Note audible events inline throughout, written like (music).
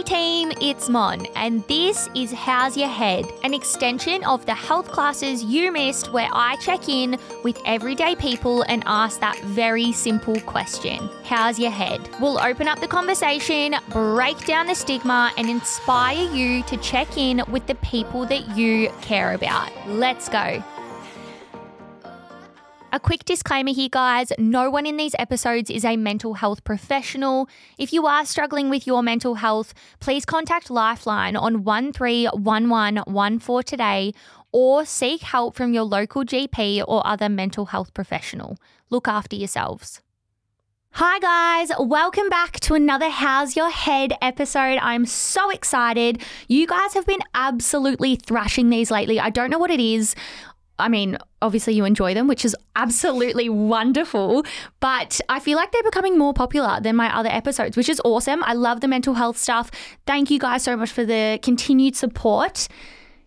Hey team, it's Mon, and this is How's Your Head, an extension of the health classes you missed where I check in with everyday people and ask that very simple question How's your head? We'll open up the conversation, break down the stigma, and inspire you to check in with the people that you care about. Let's go. A quick disclaimer here, guys no one in these episodes is a mental health professional. If you are struggling with your mental health, please contact Lifeline on 131114 today or seek help from your local GP or other mental health professional. Look after yourselves. Hi, guys. Welcome back to another How's Your Head episode. I'm so excited. You guys have been absolutely thrashing these lately. I don't know what it is. I mean, obviously you enjoy them, which is absolutely wonderful. But I feel like they're becoming more popular than my other episodes, which is awesome. I love the mental health stuff. Thank you guys so much for the continued support.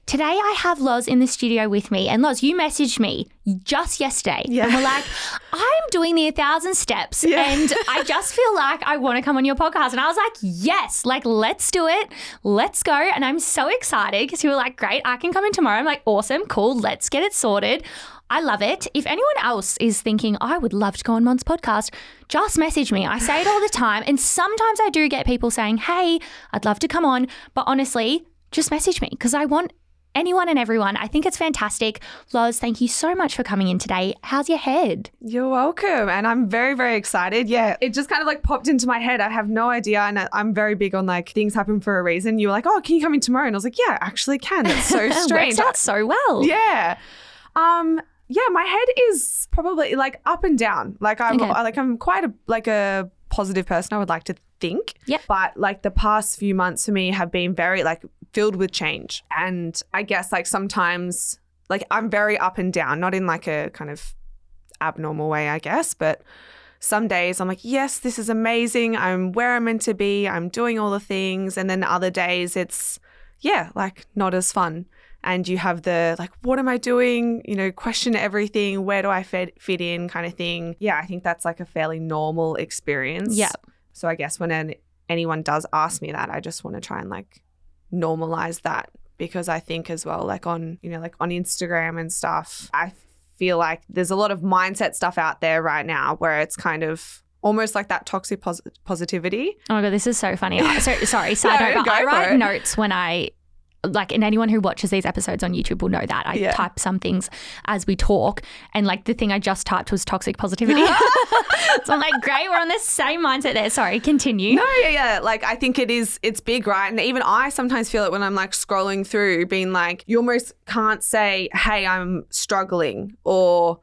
Today I have Loz in the studio with me, and Loz, you messaged me just yesterday, Yeah. and we're like, "I'm doing the a 1,000 steps, Yeah. and I (laughs) just feel like I want to come on your podcast." And I was like, "Yes, like let's do it, let's go!" And I'm so excited because you were like, "Great, I can come in tomorrow." I'm like, "Awesome, cool, let's get it sorted." I love it. If anyone else is thinking, I would love to go on Mon's podcast, just message me. I say it all the time. And sometimes I do get people saying, Hey, I'd love to come on. But honestly, just message me because I want anyone and everyone. I think it's fantastic. Loz, thank you so much for coming in today. How's your head? You're welcome. And I'm very, very excited. Yeah, it just kind of like popped into my head. I have no idea. And I'm very big on like things happen for a reason. You were like, oh, can you come in tomorrow? And I was like, yeah, I actually can. That's so (laughs) strange. Works out so well. yeah. Um, yeah, my head is probably like up and down. Like I'm Okay. Like I'm quite a like a positive person, I would like to think. Yep. But like the past few months for me have been very like filled with change. And I guess like sometimes like I'm very up and down, not in like a kind of abnormal way, I guess, but some days I'm like, yes, this is amazing. I'm where I'm meant to be. I'm doing all the things. And then other days it's, yeah, like not as fun. And you have the like, what am I doing? You know, question everything. Where do I fit, fit in kind of thing. Yeah, I think that's like a fairly normal experience. Yeah. So I guess when an, anyone does ask me that, I just want to try and like normalize that because I think as well, like on, you know, like on Instagram and stuff, I feel like there's a lot of mindset stuff out there right now where it's kind of almost like that toxic pos- positivity. Oh my god, this is so funny. (laughs) So sorry, side No, note, I write it. notes when I like and anyone who watches these episodes on YouTube will know that. I Yeah. type some things as we talk and like the thing I just typed was toxic positivity. (laughs) so I'm like, great, we're on the same mindset there. Sorry, continue. No, yeah, yeah. Like I think it is it's big, right? And even I sometimes feel it when I'm like scrolling through, being like, you almost can't say, Hey, I'm struggling or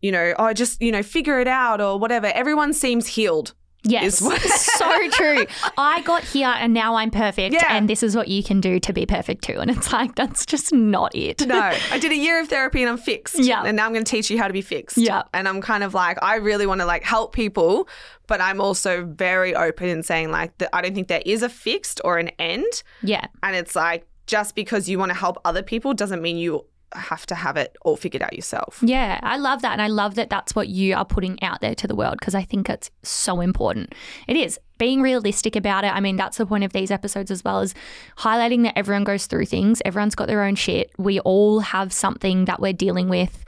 you know, oh just, you know, figure it out or whatever. Everyone seems healed. Yes. (laughs) so true. I got here and now I'm perfect Yeah. and this is what you can do to be perfect too. And it's like that's just not it. No, (laughs) I did a year of therapy and I'm fixed. Yeah. And now I'm going to teach you how to be fixed. Yeah. And I'm kind of like, I really want to like help people, but I'm also very open in saying like that I don't think there is a fixed or an end. Yeah. And it's like, just because you want to help other people doesn't mean you have to have it all figured out yourself. Yeah, I love that. And I love that that's what you are putting out there to the world because I think it's so important. It is being realistic about it. I mean, that's the point of these episodes as well as highlighting that everyone goes through things. Everyone's got their own shit. We all have something that we're dealing with.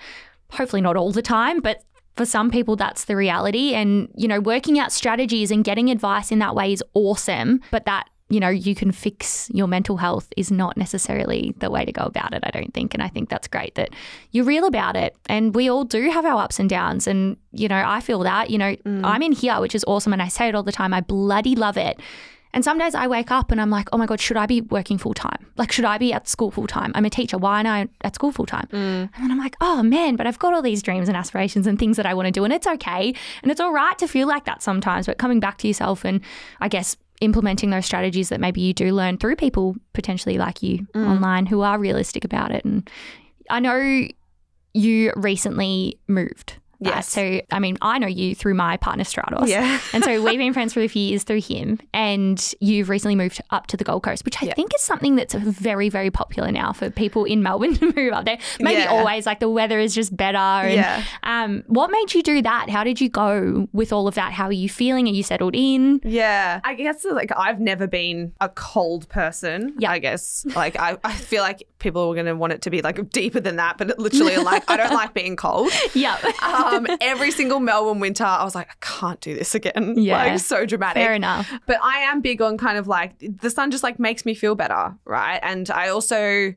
Hopefully, not all the time, but for some people, that's the reality. And, you know, working out strategies and getting advice in that way is awesome. But that you know, you can fix your mental health is not necessarily the way to go about it, I don't think. And I think that's great that you're real about it. And we all do have our ups and downs. And, you know, I feel that, you know, mm. I'm in here, which is awesome. And I say it all the time. I bloody love it. And some days I wake up and I'm like, oh my God, should I be working full time? Like, should I be at school full time? I'm a teacher. Why am I at school full time? Mm. And then I'm like, oh man, but I've got all these dreams and aspirations and things that I want to do. And it's okay. And it's all right to feel like that sometimes. But coming back to yourself and I guess implementing those strategies that maybe you do learn through people potentially like you mm. online who are realistic about it. And I know you recently moved. Right? Yes. So, I mean, I know you through my partner, Stratos. Yeah. and so we've been (laughs) friends for a few years through him. And you've recently moved up to the Gold Coast, which I Yeah. think is something that's very, very popular now for people in Melbourne (laughs) to move up there. Maybe Yeah. always, like the weather is just better. And, Yeah. Um, what made you do that? How did you go with all of that? How are you feeling? Are you settled in? Yeah. I guess like I've never been a cold person. Yeah. I guess. Like I, I feel like people were gonna want it to be like deeper than that, but literally like I don't like (laughs) being cold. Yeah. Um, (laughs) every single Melbourne winter, I was like, I can't do this again. (laughs) Yeah. Like so dramatic. Fair enough. But I am big on kind of like the sun just like makes me feel better, right? And I also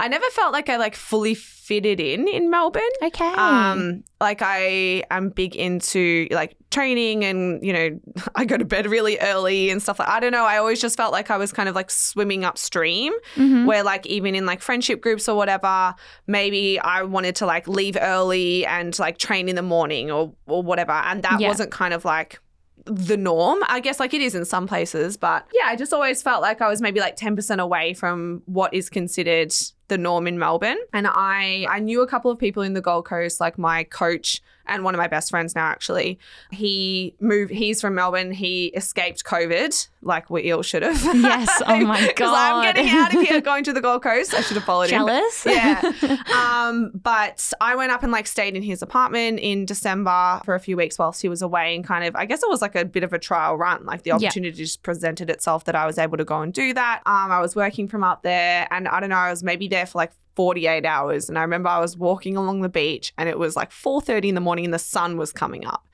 I never felt like I like fully fitted in in Melbourne. Okay. Um, like I am big into like training and you know (laughs) I go to bed really early and stuff like I don't know I always just felt like I was kind of like swimming upstream Mhm. where like even in like friendship groups or whatever maybe I wanted to like leave early and like train in the morning or or whatever and that Yeah. wasn't kind of like the norm. I guess like it is in some places, but yeah, I just always felt like I was maybe like 10% away from what is considered the norm in Melbourne. And I I knew a couple of people in the Gold Coast, like my coach and one of my best friends now actually. He moved he's from Melbourne. He escaped COVID, like we all should have. Yes. Oh (laughs) my He was like, God. I'm getting out of here, (laughs) going to the Gold Coast. I should have followed him. Jealous? (laughs) Yeah. um, but I went up and like stayed in his apartment in December for a few weeks whilst he was away and kind of I guess it was like a bit of a trial run. Like the opportunity just presented itself that I was able to go and do that. Um, I was working from up there and I don't know, I was maybe there for like 48 hours and I remember I was walking along the beach and it was like 4:30 in the morning and the sun was coming up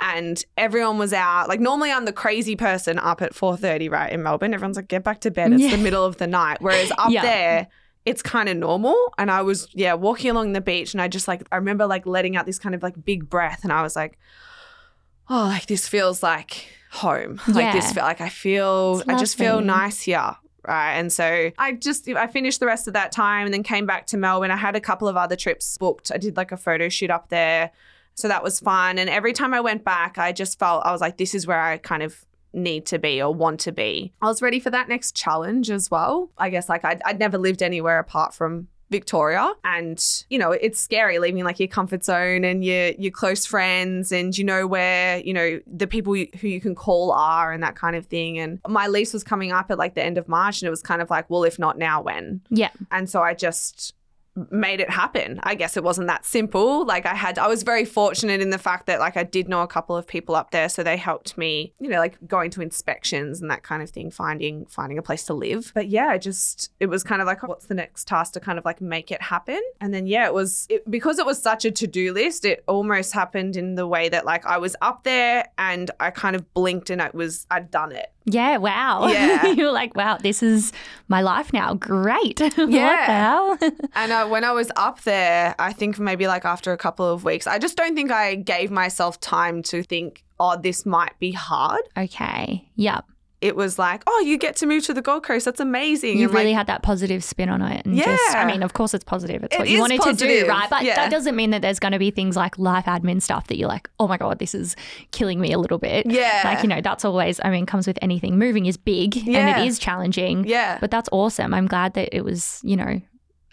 and everyone was out like normally I'm the crazy person up at 4:30 right in Melbourne. Everyone's like get back to bed. It's Yeah. the middle of the night. Whereas up Yeah. there it's kind of normal. And I was yeah walking along the beach and I just like I remember like letting out this kind of like big breath and I was like oh like this feels like home. Like this Yeah. feel like I feel I just feel nice here. Right and so I just I finished the rest of that time and then came back to Melbourne I had a couple of other trips booked. I did like a photo shoot up there. So that was fun. And every time I went back I just felt I was like this is where I kind of need to be or want to be I was ready for that next challenge as well I guess like I'd, I'd never lived anywhere apart from Victoria. And, you know, it's scary leaving like your comfort zone and your your close friends and you know where, you know, the people you, who you can call are and that kind of thing. And my lease was coming up at like the end of March and it was kind of like, well, if not now, when? Yeah. And so I just made it happen. I guess it wasn't that simple. Like I had I was very fortunate in the fact that like I did know a couple of people up there so they helped me, you know, like going to inspections and that kind of thing, finding finding a place to live. But yeah, just it was kind of like what's the next task to kind of like make it happen. And then yeah, it was it, because it was such a to-do list, it almost happened in the way that like I was up there and I kind of blinked and it was I'd done it. Yeah, wow. (laughs) Yeah. You're like, wow, this is my life now. Great. (laughs) what the Yeah. hell? (laughs) And uh, when I was up there, I think maybe like after a couple of weeks, I just don't think I gave myself time to think, oh, this might be hard. okay. Yep. It was like, oh, you get to move to the Gold Coast. That's amazing. You and really like, had that positive spin on it. And just, I mean, of course it's positive. It's It what you wanted to do, right? But Yeah. that doesn't mean that there's going to be things like life admin stuff that you're like, oh my God, this is killing me a little bit. Yeah. Like, you know, that's always, I mean, comes with anything. Moving is big and it is challenging. yeah. But that's awesome. I'm glad that it was, you know,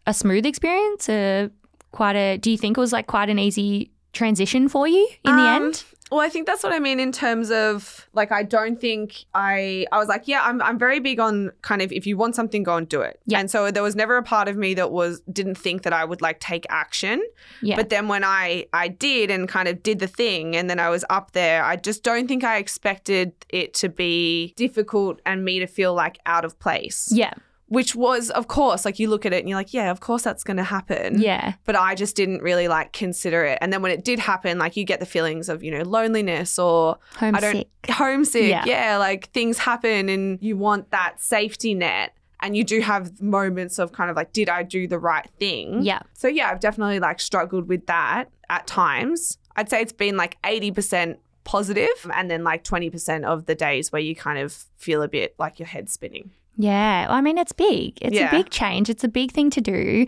a smooth experience. A quite a. Do you think it was like quite an easy transition for you in the Um, end? Well, I think that's what I mean in terms of like I don't think I I was like, yeah, I'm I'm very big on kind of if you want something, go and do it. Yeah. And so there was never a part of me that was didn't think that I would like take action. Yeah. But then when I I did and kind of did the thing and then I was up there, I just don't think I expected it to be difficult and me to feel like out of place. yeah. Which was of course like you look at it and you're like, yeah, of course that's going to happen Yeah. but I just didn't really like consider it. And then when it did happen, like you get the feelings of, you know, loneliness or I Homesick. don't homesick. Yeah. Yeah. like things happen and you want that safety net. And you do have moments of kind of like, did I do the right thing? Yeah. So yeah, I've definitely like struggled with that at times. I'd say it's been like 80% positive and then like 20% of the days where you kind of feel a bit like your head spinning. Yeah. Well, I mean, it's big. It's Yeah. a big change. It's a big thing to do.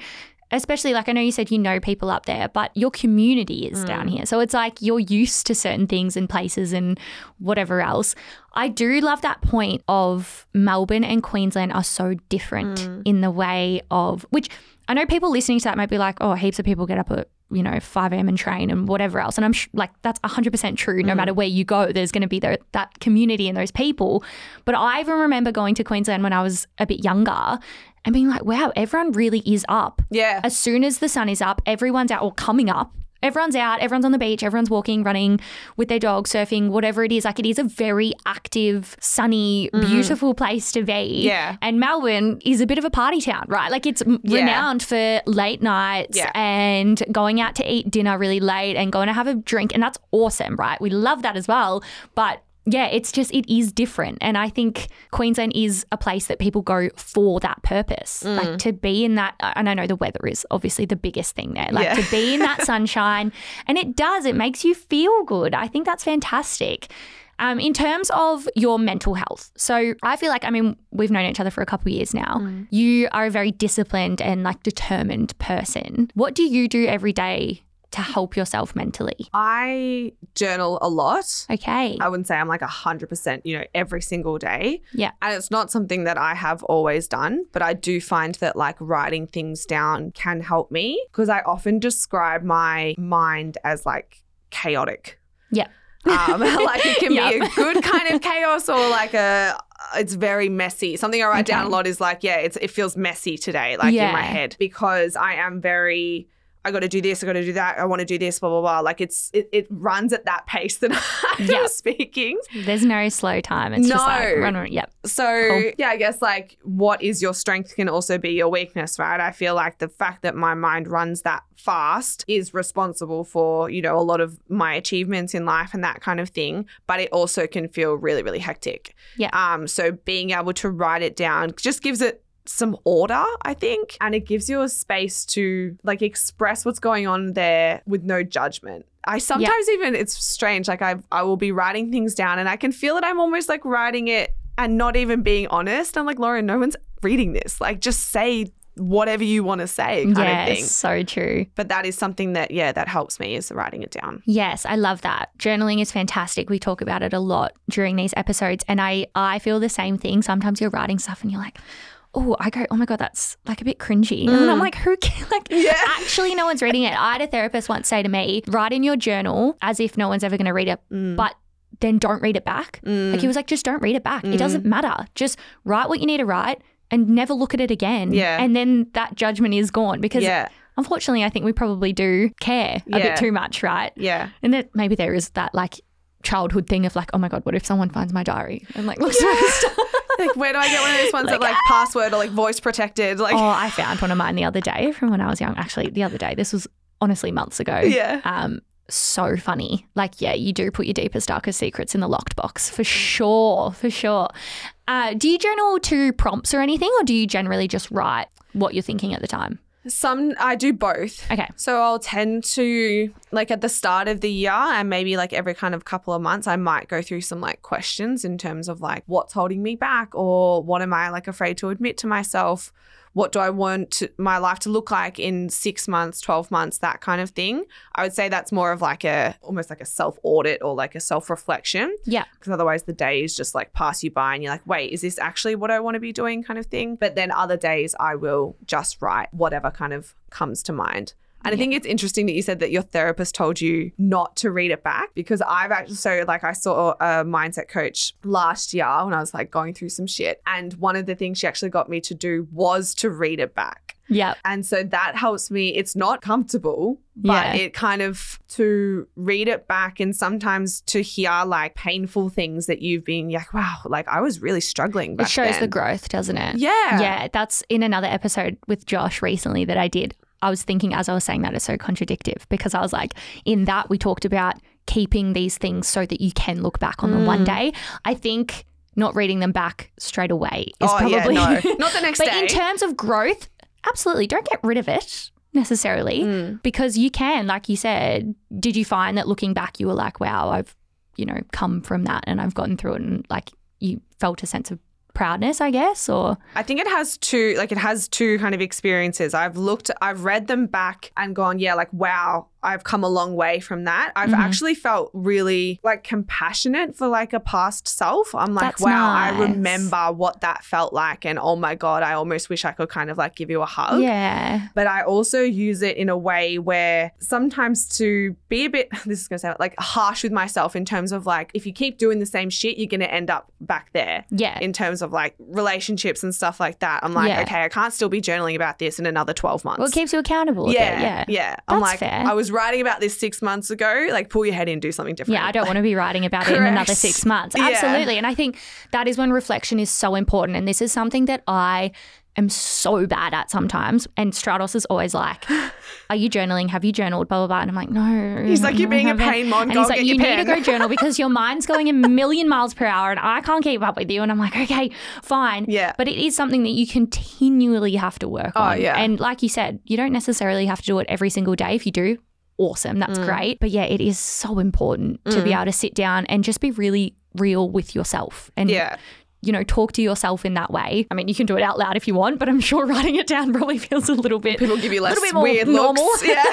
Especially, like, I know you said you know people up there, but your community is down Mm. here. So it's like you're used to certain things and places and whatever else. I do love that point of Melbourne and Queensland are so different Mm. in the way of which I know people listening to that might be like, oh, heaps of people get up at you know, 5 a.m. and train and whatever else. And I'm sh- like, that's 100% true. Mm. No matter where you go, there's going to be the, that community and those people. But I even remember going to Queensland when I was a bit younger and being like, wow, everyone really is up. Yeah. As soon as the sun is up, everyone's out or coming up. Everyone's out, everyone's on the beach, everyone's walking, running with their dog, surfing, whatever it is. Like it is a very active, sunny, beautiful place to be. Mm-hmm. Yeah. And Melbourne is a bit of a party town, right? Like it's Yeah. renowned for late nights Yeah. and going out to eat dinner really late and going to have a drink. And that's awesome, right? We love that as well. But yeah, it's just, it is different. And I think Queensland is a place that people go for that purpose. Mm. Like to be in that, and I know the weather is obviously the biggest thing there. Like Yeah. to be in that (laughs) sunshine. And it does, it makes you feel good. I think that's fantastic. Um, in terms of your mental health, so I feel like I mean we've known each other for a couple of years now. Mm. You are a very disciplined and like determined person. What do you do every day to help yourself mentally? I journal a lot. Okay, I wouldn't say I'm like 100%, you know, every single day. Yeah. And it's not something that I have always done, but I do find that like writing things down can help me because I often describe my mind as like chaotic. Yeah. Um, (laughs) like it can be a good kind of chaos or like a it's very messy. Something I write down a lot is like, yeah, it's it feels messy today, like in my head. Because I am very I gotta do this, I gotta do that, I wanna do this, blah blah blah. Like it's it, it runs at that pace that (laughs) I'm Yep. speaking. there's no slow time. It's just like No. run, run. Yep. So Cool. yeah, I guess like what is your strength can also be your weakness, right? I feel like the fact that my mind runs that fast is responsible for, you know, a lot of my achievements in life and that kind of thing, but it also can feel really, really hectic. Yeah. Um, so being able to write it down just gives it some order, I think, and it gives you a space to like express what's going on there with no judgment. I sometimes even it's strange like I I will be writing things down and I can feel that I'm almost like writing it and not even being honest. I'm like, Lauren, no one's reading this. Like just say whatever you want to say kind of thing. So true. But that is something that yeah, that helps me is writing it down. Yes, I love that. Journaling is fantastic. We talk about it a lot during these episodes and I I feel the same thing. Sometimes you're writing stuff and you're like, "Oh, I go, oh my god, that's like a bit cringy." And I'm like, "Who can (laughs) like Mm. Yeah. actually no one's reading it." I had a therapist once say to me, "Write in your journal as if no one's ever going to read it, Mm. but then don't read it back." Like he was like, "Just don't read it back. It Mm. doesn't matter. Just write what you need to write." And never look at it again. Yeah. And then that judgment is gone because Yeah. unfortunately, I think we probably do care a Yeah. bit too much, right? Yeah. And that maybe there is that like childhood thing of like, oh my god, what if someone finds my diary and like looks at my stuff? Like where do I get one of those ones that like password or like voice protected? Like oh, I found one of mine the other day from when I was young. Actually, the other day. This was honestly months ago. Yeah. Um, so funny. Like, yeah, you do put your deepest, darkest secrets in the locked box for sure, for sure. Uh, do you journal to prompts or anything, or do you generally just write what you're thinking at the time? Some I do both. Okay. So I'll tend to like at the start of the year and maybe like every kind of couple of months I might go through some like questions in terms of like what's holding me back or what am I like afraid to admit to myself? What do I want to, my life to look like in 6 months, 12 months, that kind of thing. I would say that's more of like a almost like a self audit or like a self reflection Yeah. because otherwise the days just like pass you by and you're like, wait, is this actually what I want to be doing kind of thing? But then other days I will just write whatever kind of comes to mind. And I think it's interesting that you said that your therapist told you not to read it back because I've actually, so like I saw a mindset coach last year when I was like going through some shit. And one of the things she actually got me to do was to read it back. Yeah. And so that helps me. It's not comfortable, Yeah. but it kind of to read it back and sometimes to hear like painful things that you've been like, wow, like I was really struggling. Back It shows the growth, doesn't it? Yeah. Yeah, that's in another episode with Josh recently that I did. I was thinking as I was saying that it's so contradictive because I was like, in that we talked about keeping these things so that you can look back on them Mm. one day. I think not reading them back straight away is Oh, yeah, probably no. (laughs) Not the next day. but day. in terms of growth, absolutely don't get rid of it necessarily Mm. because you can, like you said. Did you find that looking back, you were like, wow, I've, you know, come from that and I've gotten through it and like you felt a sense of proudness, I guess, or I think it has two, like it has two kind of experiences. I've looked, I've read them back and gone, yeah, like, wow, I've come a long way from that. I've Mhm. actually felt really like compassionate for like a past self. I'm like, That's wow, I remember what that felt like. And oh my God, I almost wish I could kind of like give you a hug. Yeah. But I also use it in a way where sometimes to be a bit, (laughs) this is going to sound like harsh with myself in terms of like, if you keep doing the same shit, you're going to end up back there Yeah. in terms of like relationships and stuff like that. I'm like, Yeah. okay, I can't still be journaling about this in another 12 months. well, it keeps you accountable. yeah, yeah. yeah. I'm That's like, fair. I was writing about this six months ago. Like, pull your head in, do something different. Yeah, I don't want to be writing about it in another six months. Yeah. Absolutely. And I think that is when reflection is so important. And this is something that I am so bad at sometimes. And Stratos is always like, (laughs) Are you journaling? Have you journaled? Blah, blah, blah. And I'm like, No. He's like, "You're being a pain, Mon. And he's like, You need to go journal because your mind's going a (laughs) million miles per hour and I can't keep up with you. And I'm like, Okay, fine. Yeah. But it is something that you continually have to work Oh, on. yeah. And like you said, you don't necessarily have to do it every single day. If you do, awesome. That's Mm. great. But yeah, it is so important to be able to sit down and just be really real with yourself and Yeah. You know talk to yourself in that way. I mean, you can do it out loud if you want, but I'm sure (laughs) writing it down probably feels a little bit People give you less little bit more weird normal. looks. (laughs) (laughs) Yeah.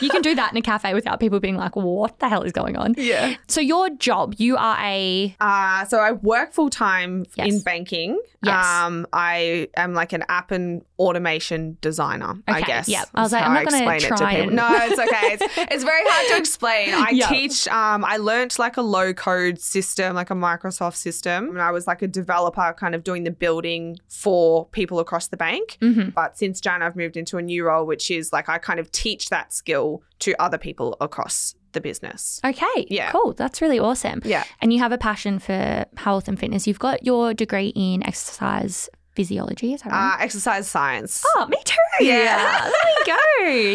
you can do that in a cafe without people being like, "What the hell is going on?" yeah. So your job, you are a Uh, so I work full time Yes. in banking. Yes. Um, I am like an app and automation designer. I Okay, guess. yep. I was like, I'm not it to try people. and- No, it's okay. It's, it's very hard to explain. I Yep. teach. Um, I learnt like a low code system, like a Microsoft system, and I was like a developer, kind of doing the building for people across the bank. Mhm. But since Jan, I've moved into a new role, which is like I kind of teach that skill to other people across the business. okay. Yeah. cool. That's really awesome. Yeah. And you have a passion for health and fitness. You've got your degree in exercise physiology. Is that right? Uh, exercise science. oh, me too. Yeah. there we go. (laughs)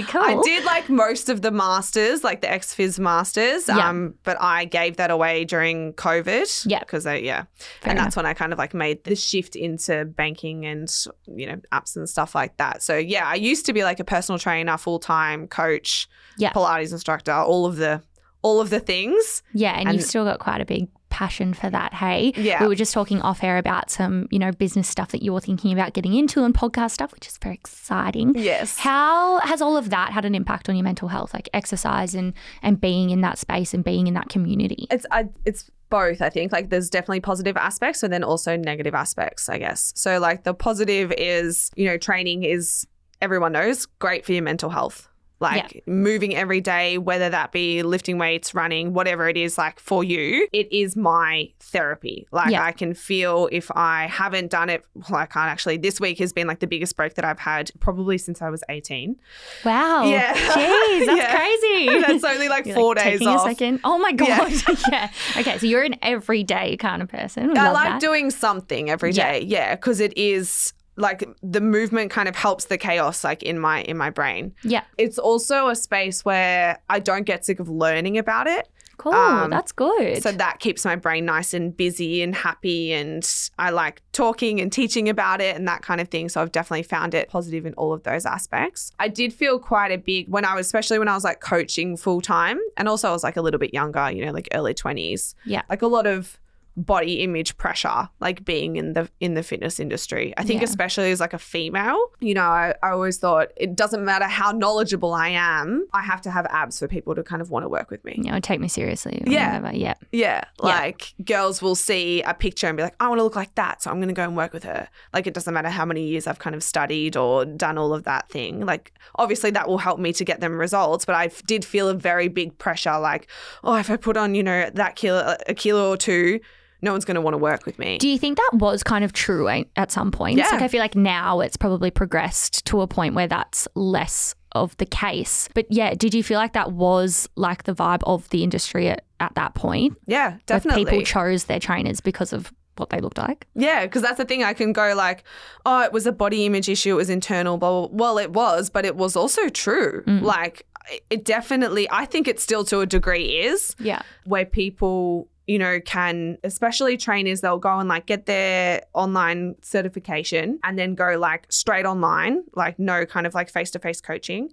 Cool. I did like most of the masters, like the XFIS masters. Yeah. Um, but I gave that away during COVID. Yeah. Because I yeah. Fair and enough. that's when I kind of like made the shift into banking and you know, apps and stuff like that. So yeah, I used to be like a personal trainer, full time coach, Yeah. Pilates instructor, all of the all of the things. Yeah, and, you've still got quite a big passion for that. Hey, Yeah. we were just talking off air about some, you know, business stuff that you're thinking about getting into and podcast stuff, which is very exciting. Yes. How has all of that had an impact on your mental health, like exercise and and being in that space and being in that community? It's I, it's both. I think like there's definitely positive aspects, and then also negative aspects. I guess so. Like the positive is you know training is everyone knows great for your mental health. Like moving every day, whether that be lifting weights, running, whatever it is, like for you, it is my therapy. Like Yeah. I can feel if I haven't done it, well, I can't actually. This week has been like the biggest break that I've had probably since I was 18. Wow. Yeah. Jeez, that's (laughs) Yeah. crazy. (laughs) That's only like You're, four like, days taking off. a second. Oh my god. (laughs) Yeah. Okay, so you're an everyday kind of person. We I like that. doing something every day. Yeah. day. Yeah, because it is like the movement kind of helps the chaos like in my in my brain. Yeah. It's also a space where I don't get sick of learning about it. Cool. Um, that's good. So that keeps my brain nice and busy and happy and I like talking and teaching about it and that kind of thing. So I've definitely found it positive in all of those aspects. I did feel quite a big when I was especially when I was like coaching full time and also I was like a little bit younger, you know, like early 20s. Yeah. Like a lot of body image pressure like being in the in the fitness industry i think Yeah. especially as like a female you know I, I always thought it doesn't matter how knowledgeable i am i have to have abs for people to kind of want to work with me you know, take me seriously. Yeah. whatever. Yeah. yeah, like girls will see a picture and be like, I want to look like that, so I'm going to go and work with her. Like it doesn't matter how many years I've kind of studied or done all of that thing. Like obviously that will help me to get them results, but i did feel a very big pressure. Like, oh, if I put on you know that kilo a kilo or two, no one's going to want to work with me. Do you think that was kind of true at at some points? Yeah. Like I feel like now it's probably progressed to a point where that's less of the case. But yeah, did you feel like that was like the vibe of the industry at, at that point? yeah, definitely. people chose their trainers because of what they looked like? Yeah, because that's the thing. I can go like, oh, it was a body image issue. It was internal. But well, it was, but it was also true. Mm. Like, it definitely. I think it still to a degree is Yeah. where people, you know, can, especially trainers, they'll go and like get their online certification and then go like straight online, like no kind of like face to face coaching,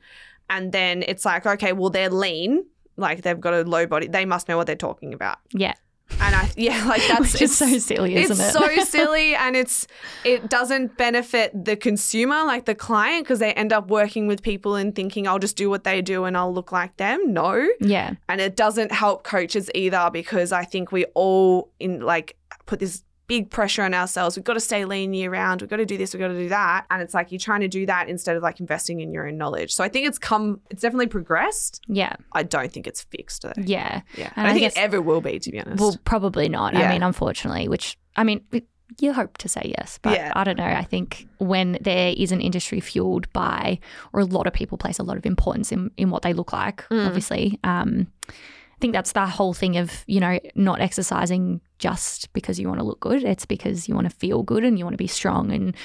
and then it's like, okay, well they're lean. Like they've got a low body, they must know what they're talking about. Yeah. And I (laughs) yeah, like that's is so silly, isn't it? it's it? so (laughs) silly and it's it doesn't benefit the consumer, like the client, because they end up working with people and thinking I'll just do what they do and I'll look like them. No. yeah. And it doesn't help coaches either because I think we all in like put this big pressure on ourselves. We've got to stay lean year round. We've got to do this. We've got to do that. And it's like you're trying to do that instead of like investing in your own knowledge. So I think it's come, it's definitely progressed. Yeah. I don't think it's fixed though. Yeah. Yeah. And I, I think guess- it ever will be, to be honest. Well, probably not. I mean, unfortunately, which I mean, you hope to say yes, but Yeah. I don't know. I think when there is an industry fueled by, or a lot of people place a lot of importance in, in what they look like, Mm. obviously. Um, I think that's the whole thing of, you know, not exercising just because you want to look good. It's because you want to feel good and you want to be strong. And,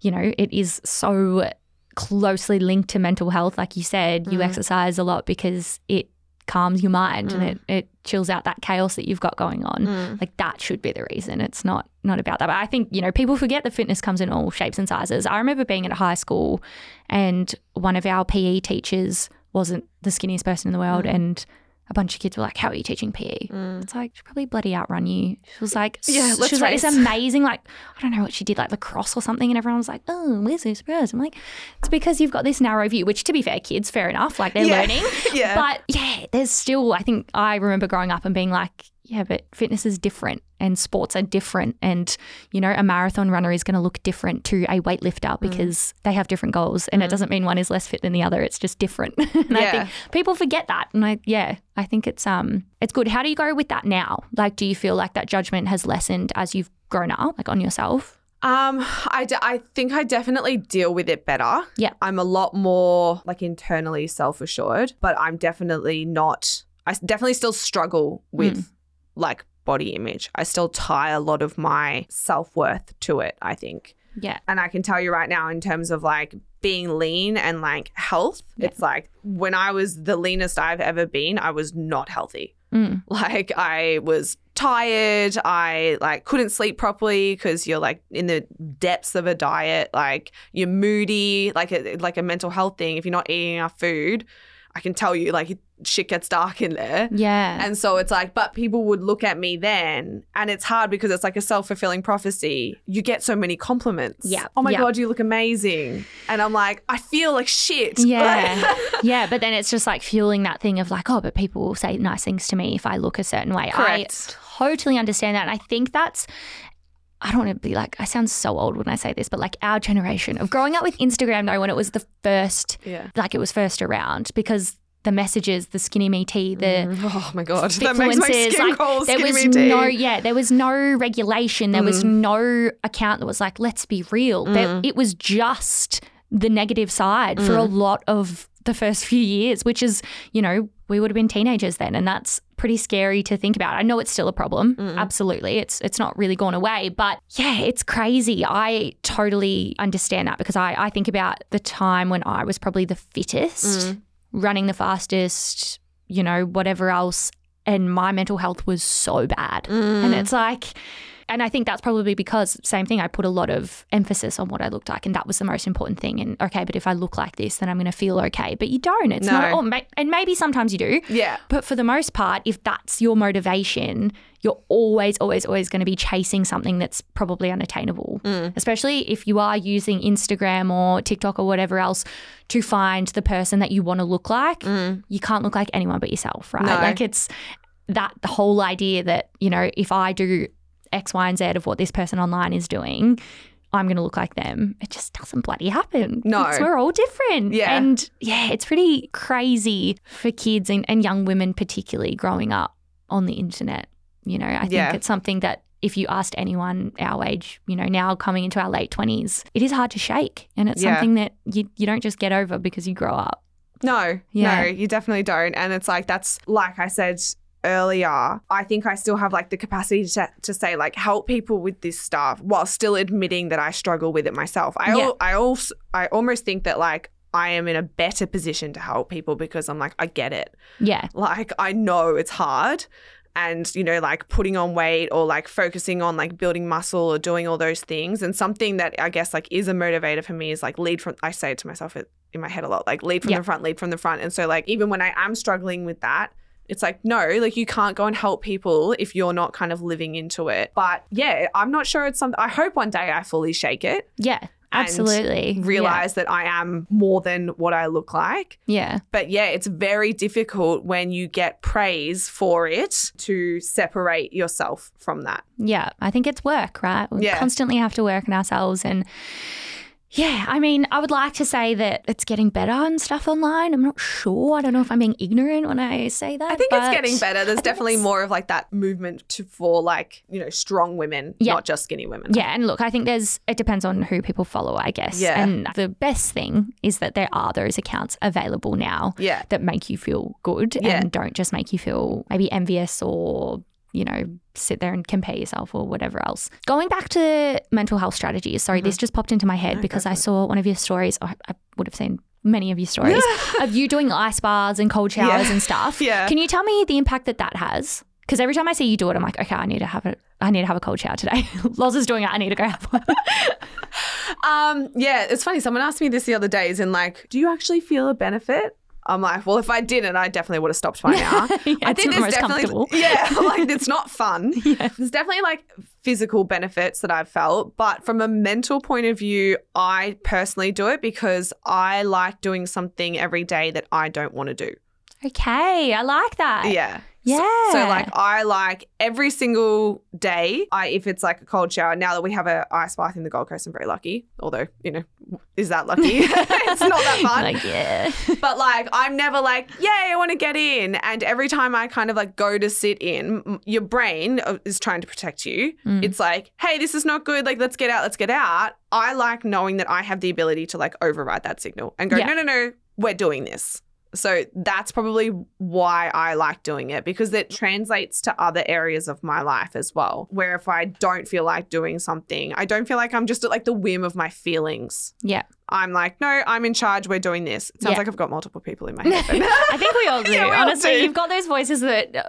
you know, it is so closely linked to mental health. Like you said, you Mm. exercise a lot because it calms your mind and Mm. it, it chills out that chaos that you've got going on. Mm. Like that should be the reason. It's not not about that. But I think, you know, people forget that fitness comes in all shapes and sizes. I remember being at high school and one of our PE teachers wasn't the skinniest person in the world Mm. and a bunch of kids were like, How are you teaching PE? Mm. It's like, she'll probably bloody outrun you. She was like, Yeah, she was like this (laughs) amazing, like, I don't know what she did, like lacrosse or something. And everyone was like, Oh, where's this person? I'm like, It's because you've got this narrow view, which to be fair, kids, fair enough. Like they're Yeah. learning. (laughs) yeah. But yeah, there's still, I think I remember growing up and being like, yeah, but fitness is different and sports are different. And, you know, a marathon runner is going to look different to a Mm. weightlifter because they have different goals. And it doesn't mean one is less fit than the other. It's just different. (laughs) and I Yeah. think people forget that. And I, yeah, I think it's, um, it's good. How do you go with that now? Like, do you feel like that judgment has lessened as you've grown up, like on yourself? Um, I, d- I think I definitely deal with it better. Yeah. I'm a lot more like internally self assured, but I'm definitely not, I definitely still struggle with Mm. Like body image. I still tie a lot of my self worth to it, I think. Yeah. And I can tell you right now, in terms of like being lean and like health, Yeah. it's like when I was the leanest I've ever been, I was not healthy. Mm. Like I was tired. I like couldn't sleep properly because you're like in the depths of a diet. Like you're moody, like a, like a mental health thing. If you're not eating enough food, I can tell you like shit gets dark in there. Yeah. And so it's like, but people would look at me then, and it's hard because it's like a self fulfilling prophecy. You get so many compliments. Yeah. Oh my Yeah. God, you look amazing. And I'm like, I feel like shit. (laughs) Yeah. yeah. But then it's just like fueling that thing of like, oh, but people will say nice things to me if I look a certain way. Correct. I totally understand that. And I think that's, I don't want to be like, I sound so old when I say this, but like our generation of growing up with Instagram though, when it was the first, yeah. like it was first around because the messages, the SkinnyMe Tea, the, Mm, oh my God. That makes my influencers, skin like, there was no yeah there was no regulation there was Mm. no account that was like let's be real There- it was just the negative side for a Mm. lot of the first few years which is you know we would have been teenagers then and that's pretty scary to think about i know it's still a problem absolutely it's it's not really gone away but yeah it's crazy i totally understand that because i i think about the time when i was probably the fittest Mm. running the fastest you know whatever else and my mental health was so bad. Mm. And it's like, and I think that's probably because, same thing, I put a lot of emphasis on what I looked like. And that was the most important thing. And okay, but if I look like this, then I'm going to feel okay. But you don't. It's not, No. ma- and maybe sometimes you do. Yeah. But for the most part, if that's your motivation, you're always, always, always going to be chasing something that's probably unattainable. Mm. Especially if you are using Instagram or TikTok or whatever else to find the person that you want to look like. You can't look like anyone but yourself, right? Mm. No. Like it's that the whole idea that, you know, if I do X, Y, and Z of what this person online is doing, I'm going to look like them. It just doesn't bloody happen. No. Because we're all different. Yeah. And yeah, it's pretty crazy for kids and, and young women, particularly growing up on the internet. You know, I think Yeah. it's something that if you asked anyone our age, you know, now coming into our late 20s, it is hard to shake. And it's Yeah. something that you, you don't just get over because you grow up. No, Yeah. no, you definitely don't. And it's like, that's like I said earlier, I think I still have like the capacity to, to say, like, help people with this stuff while still admitting that I struggle with it myself. I, Yeah. al- I also, I almost think that like, I am in a better position to help people because I'm like, I get it. Yeah. Like, I know it's hard. And, you know, like putting on weight or like focusing on like building muscle or doing all those things. And something that I guess like is a motivator for me is like lead from, I say it to myself in my head a lot, like lead from Yeah. the front, lead from the front. And so, like, even when I am struggling with that It's like, no, like you can't go and help people if you're not kind of living into it. But yeah, I'm not sure it's something, I hope one day I fully shake it. Yeah. Absolutely. Realize that I am more than what I look like. Yeah. But yeah, it's very difficult when you get praise for it to separate yourself from that. Yeah. I think it's work, right? We Yeah. constantly have to work on ourselves and yeah, I mean, I would like to say that it's getting better and stuff online. I'm not sure. I don't know if I'm being ignorant when I say that. I think it's getting better. There's definitely more of like that movement to, for like, you know, strong women, Yeah. not just skinny women. Yeah, and look, I think there's it depends on who people follow, I guess. Yeah. And the best thing is that there are those accounts available now Yeah. that make you feel good Yeah. and don't just make you feel maybe envious or you know sit there and compare yourself or whatever else. Going back to mental health strategies. Sorry, this just popped into my head Mm-hmm. No, because I saw one of your stories. I, I would have seen many of your stories of you doing ice baths and cold showers Yeah. and stuff. (laughs) Yeah. Can you tell me the impact that that has? Because every time I see you do it, I'm like, okay, I need to have a, I need to have a cold shower today. (laughs) Loz is doing it. I need to go have one. (laughs) Um, yeah, it's funny. Someone asked me this the other day, is in like, do you actually feel a benefit? I'm like, well, if I didn't, I definitely would have stopped by now. (laughs) Yeah, I think not the most there's definitely, comfortable. (laughs) yeah, like (laughs) it's not fun. yeah. There's definitely like physical benefits that I've felt, but from a mental point of view, I personally do it because I like doing something every day that I don't want to do. Okay, I like that. Yeah. Yeah. So like I like every single day. I if it's like a cold shower. Now that we have a ice bath in the Gold Coast, I'm very lucky. Although you know, is that lucky? (laughs) it's not that fun. Like, yeah. but like I'm never like, yay, I want to get in. And every time I kind of like go to sit in, your brain uh, is trying to protect you. Mm. It's like, hey, this is not good. Like let's get out. Let's get out. I like knowing that I have the ability to like override that signal and go, Yeah. no, no, no, we're doing this. So that's probably why I like doing it because it translates to other areas of my life as well. Where if I don't feel like doing something, I don't feel like I'm just at like the whim of my feelings. Yeah. I'm like, no, I'm in charge. We're doing this. It sounds Yeah. like I've got multiple people in my head. (laughs) (laughs) I think we all do. Yeah, we all Honestly, do. you've got those voices that uh,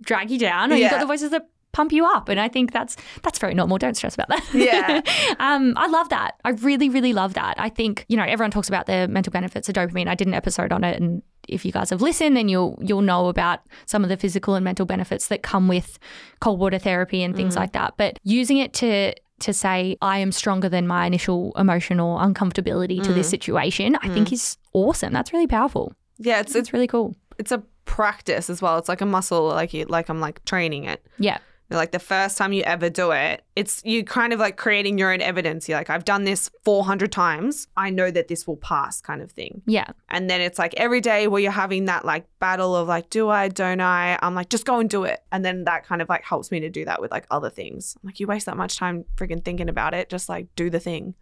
drag you down, or you've got the voices that pump you up, and I think that's that's very normal. Don't stress about that. Yeah. (laughs) um, I love that. I really, really love that. I think you know everyone talks about the mental benefits of dopamine. I did an episode on it, and if you guys have listened, then you'll you'll know about some of the physical and mental benefits that come with cold water therapy and things mm. like that. But using it to to say I am stronger than my initial emotion or uncomfortability to this mm. situation, I think mm. is awesome. That's really powerful. yeah, it's, it's It's really cool. it's a practice as well. It's like a muscle, like you like I'm like training it. Yeah. Like the first time you ever do it, it's you kind of like creating your own evidence. You're like, I've done this 400 times. I know that this will pass, kind of thing. Yeah. And then it's like every day where you're having that like battle of like, do I, don't I? I'm like, just go and do it. And then that kind of like helps me to do that with like other things. I'm like, you waste that much time freaking thinking about it. Just like do the thing.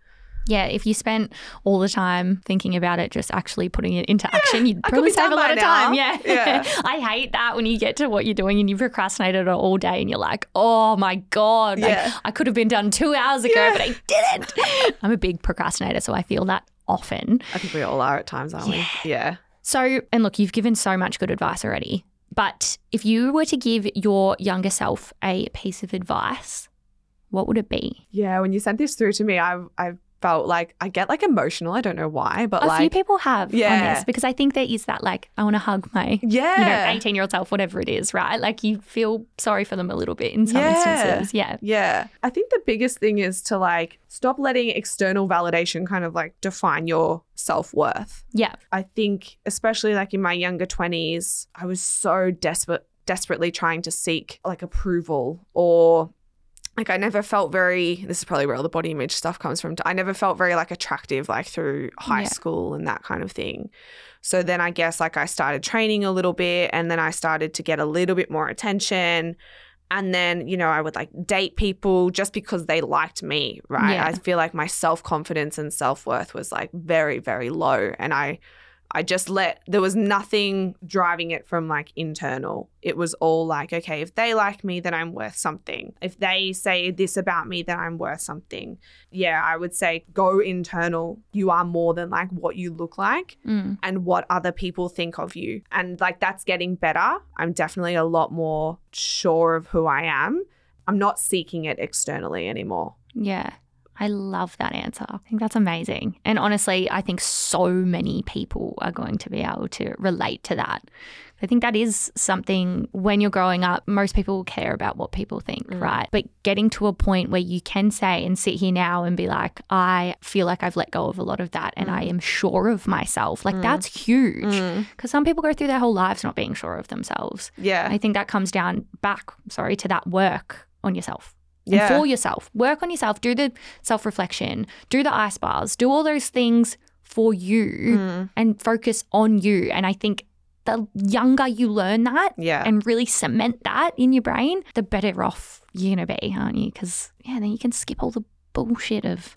Yeah. If you spent all the time thinking about it, just actually putting it into action, you'd probably save a lot of time. now. Yeah. Yeah. (laughs) I hate that when you get to what you're doing and you procrastinated all day and you're like, oh my God, Yeah. I could have been done two hours ago, but I didn't. (laughs) I'm a big procrastinator, so I feel that often. I think we all are at times, aren't we? Yeah. So, and look, you've given so much good advice already. But if you were to give your younger self a piece of advice, what would it be? Yeah. When you sent this through to me, I I felt like I get like emotional. I don't know why, but a like few people have on Yeah. this because I think there is that like, I want to hug my yeah. you know, 18 year old self, whatever it is, right? Like you feel sorry for them a little bit in some Yeah. instances. Yeah. Yeah. I think the biggest thing is to like stop letting external validation kind of like define your self worth. Yeah. I think, especially like in my younger 20s, I was so desperate, desperately trying to seek like approval or like I never felt very this is probably where all the body image stuff comes from. I never felt very like attractive like through high Yeah. school and that kind of thing. So then I guess like I started training a little bit and then I started to get a little bit more attention. And then, you know, I would like date people just because they liked me, right? Yeah. I feel like my self-confidence and self-worth was like very, very low. And I I just let there was nothing driving it from like internal. It was all like, okay, if they like me, then I'm worth something. If they say this about me, then I'm worth something. Yeah, I would say go internal. You are more than like what you look like Mm. and what other people think of you. And like that's getting better. I'm definitely a lot more sure of who I am. I'm not seeking it externally anymore. Yeah. I love that answer. I think that's amazing. And honestly, I think so many people are going to be able to relate to that. I think that is something when you're growing up, most people will care about what people think, Mm. right? But getting to a point where you can say and sit here now and be like, I feel like I've let go of a lot of that and Mm. I am sure of myself. Like, that's huge. Because some people go through their whole lives not being sure of themselves. Yeah. I think that comes down back, sorry, to that work on yourself. And Yeah. for yourself. Work on yourself. Do the self reflection. Do the ice baths. Do all those things for you Mm. and focus on you. And I think the younger you learn that Yeah. and really cement that in your brain, the better off you're going to be, aren't you? Because, yeah, then you can skip all the bullshit of,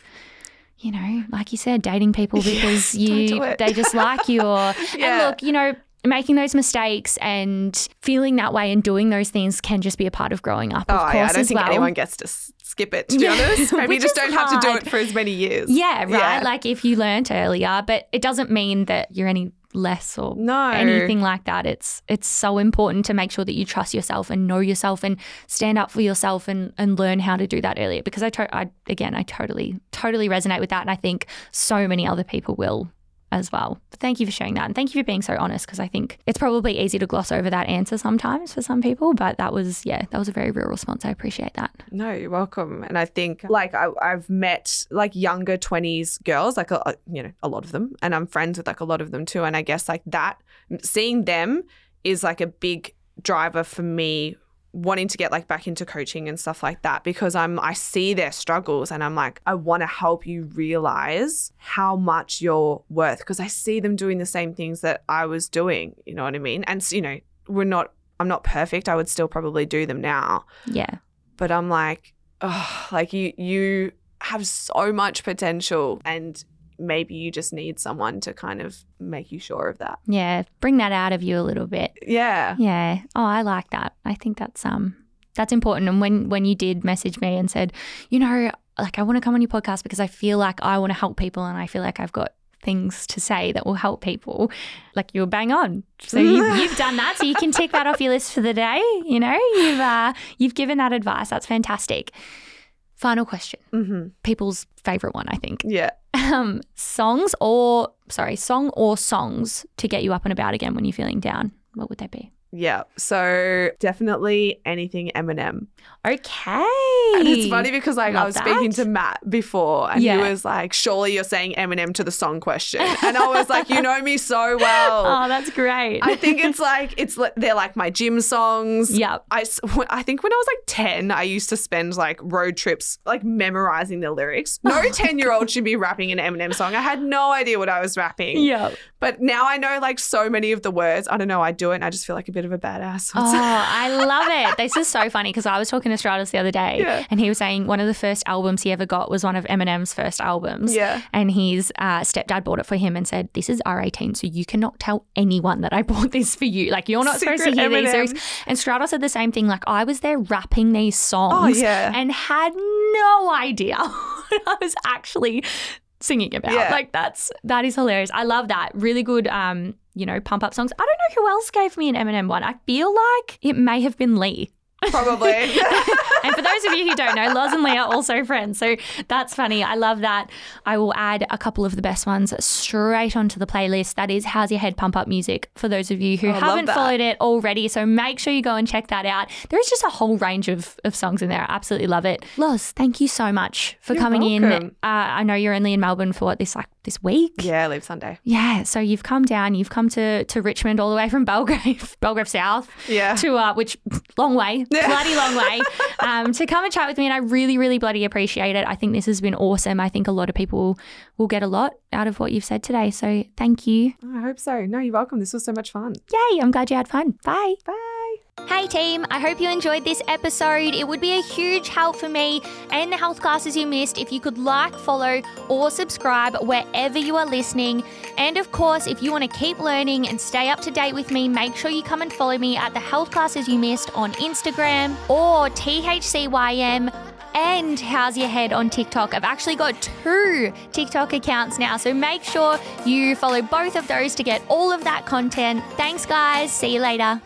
you know, like you said, dating people (laughs) because don't you do they just like you or (laughs) Yeah. and look, you know, making those mistakes and feeling that way and doing those things can just be a part of growing up, of oh, course, yeah. I don't as think well. anyone gets to s- skip it, to be Yeah. honest. (laughs) Maybe you just don't have to do it for as many years. Yeah, right. Yeah. Like if you learnt earlier, but it doesn't mean that you're any less or No. anything like that. It's it's so important to make sure that you trust yourself and know yourself and stand up for yourself and and learn how to do that earlier. Because I, to- I again, I totally totally resonate with that, and I think so many other people will as well. But thank you for sharing that, and thank you for being so honest. Because I think it's probably easy to gloss over that answer sometimes for some people, but that was yeah, that was a very real response. I appreciate that. No, you're welcome. And I think like I, I've met like younger 20s girls, like, a- you know, a lot of them. And I'm friends with like a lot of them too. And I guess like that, seeing them is like a big driver for me wanting to get like back into coaching and stuff like that because I'm I see their struggles and I'm like I want to help you realize how much you're worth because I see them doing the same things that I was doing, you know what I mean? And you know, we're not I'm not perfect. I would still probably do them now Yeah, but I'm like, oh, like you you have so much potential and maybe you just need someone to kind of make you sure of that. yeah, bring that out of you a little bit. Yeah. Yeah. Oh, I like that. I think that's um that's important. And when when you did message me and said, you know, like I want to come on your podcast because I feel like I want to help people and I feel like I've got things to say that will help people, like you were bang on. So you, (laughs) you've done that, so you can tick that off your list for the day. You know, you've uh, you've given that advice. That's fantastic. Final question. hmm People's favorite one, I think. Yeah. Um, songs or sorry, song or songs to get you up and about again when you're feeling down. What would they be? Yeah. So definitely anything Eminem. Okay. And it's funny because like I Love was speaking to Matt before and Yeah. he was like, Surely you're saying Eminem to the song question. And I was like, You know me so (laughs) well. Oh, that's great. I think it's (laughs) like it's they're like my gym songs. Yeah. I, I think when I was like 10, I used to spend like road trips like memorizing the lyrics. No 10 year old should be rapping an Eminem song. I had no idea what I was rapping. Yeah. But now I know like so many of the words. I don't know. I do it and I just feel like a bit of a badass. Oh, (laughs) I love it. This is so funny because I was talking to Stratos the other day Yeah. and he was saying one of the first albums he ever got was one of Eminem's first albums. Yeah. And his uh, stepdad bought it for him and said, This is R18, so you cannot tell anyone that I bought this for you. Like, you're not supposed to Secret hear these Eminem. lyrics. And Stratos said the same thing. Like, I was there rapping these songs Oh, yeah. and had no idea (laughs) what I was actually singing about. Yeah. Like, that's, that is hilarious. I love that. Really good, um, you know, pump up songs. I don't know who else gave me an Eminem one. I feel like it may have been Lee. Probably. (laughs) And for those of you who don't know, Loz and Lee are also friends. So that's funny. I love that. I will add a couple of the best ones straight onto the playlist. That is How's Your Head Pump Up Music for those of you who love haven't followed it already. So make sure you go and check that out. There is just a whole range of, of songs in there. I absolutely love it. Loz, thank you so much for You're coming in. Uh, I know you're only in Melbourne for what, this like this week? yeah, I leave Sunday. Yeah, so you've come down, you've come to, to Richmond all the way from Belgrave, (laughs) Belgrave South Yeah. to uh, which long way, (laughs) bloody long way, (laughs) um, to come and chat with me. And I really, really bloody appreciate it. I think this has been awesome. I think a lot of people will get a lot out of what you've said today. So thank you. I hope so. No, you're welcome. This was so much fun. Yay, I'm glad you had fun. Bye. Bye. Hey team, I hope you enjoyed this episode. It would be a huge help for me and the health classes you missed if you could like, follow, or subscribe wherever you are listening. And of course, if you want to keep learning and stay up to date with me, make sure you come and follow me at the health classes you missed on Instagram or THCYM and How's Your Head on TikTok. I've actually got two TikTok accounts now, so make sure you follow both of those to get all of that content. Thanks, guys. See you later.